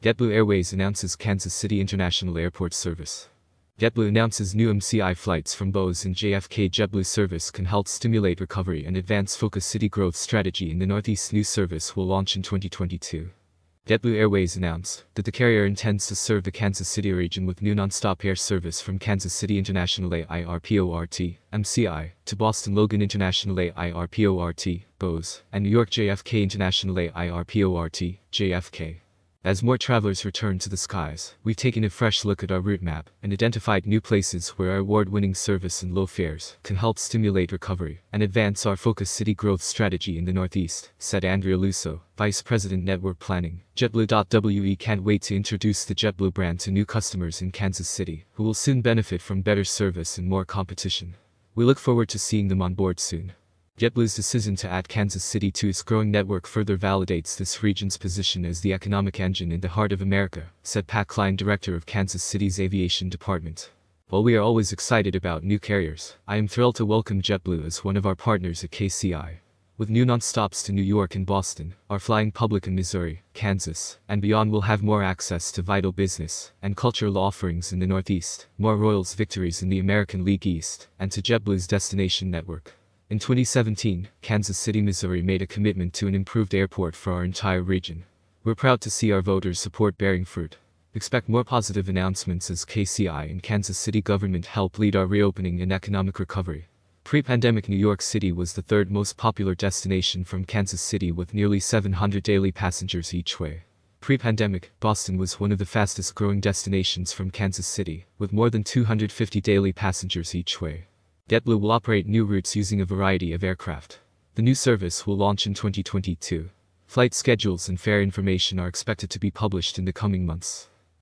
JetBlue Airways announces Kansas City International Airport service. JetBlue announces new MCI flights from BOS and JFK JetBlue service can help stimulate recovery and advance focus city growth strategy in the Northeast. New service will launch in 2022. JetBlue Airways announced that the carrier intends to serve the Kansas City region with new nonstop air service from Kansas City International AIRPORT, MCI, to Boston Logan International AIRPORT, BOS, and New York JFK International AIRPORT, JFK. As more travelers return to the skies, we've taken a fresh look at our route map and identified new places where our award-winning service and low fares can help stimulate recovery and advance our focus city growth strategy in the Northeast, said Andrea Lusso, Vice President Network Planning. JetBlue.we can't wait to introduce the JetBlue brand to new customers in Kansas City, who will soon benefit from better service and more competition. We look forward to seeing them on board soon. JetBlue's decision to add Kansas City to its growing network further validates this region's position as the economic engine in the heart of America, said Pat Klein, director of Kansas City's aviation department. While we are always excited about new carriers, I am thrilled to welcome JetBlue as one of our partners at KCI. With new non-stops to New York and Boston, our flying public in Missouri, Kansas, and beyond will have more access to vital business and cultural offerings in the Northeast, more Royals victories in the American League East, and to JetBlue's destination network. In 2017, Kansas City, Missouri made a commitment to an improved airport for our entire region. We're proud to see our voters' support bearing fruit. Expect more positive announcements as KCI and Kansas City government help lead our reopening and economic recovery. Pre-pandemic New York City was the third most popular destination from Kansas City with nearly 700 daily passengers each way. Pre-pandemic, Boston was one of the fastest growing destinations from Kansas City, with more than 250 daily passengers each way. JetBlue will operate new routes using a variety of aircraft. The new service will launch in 2022. Flight schedules and fare information are expected to be published in the coming months.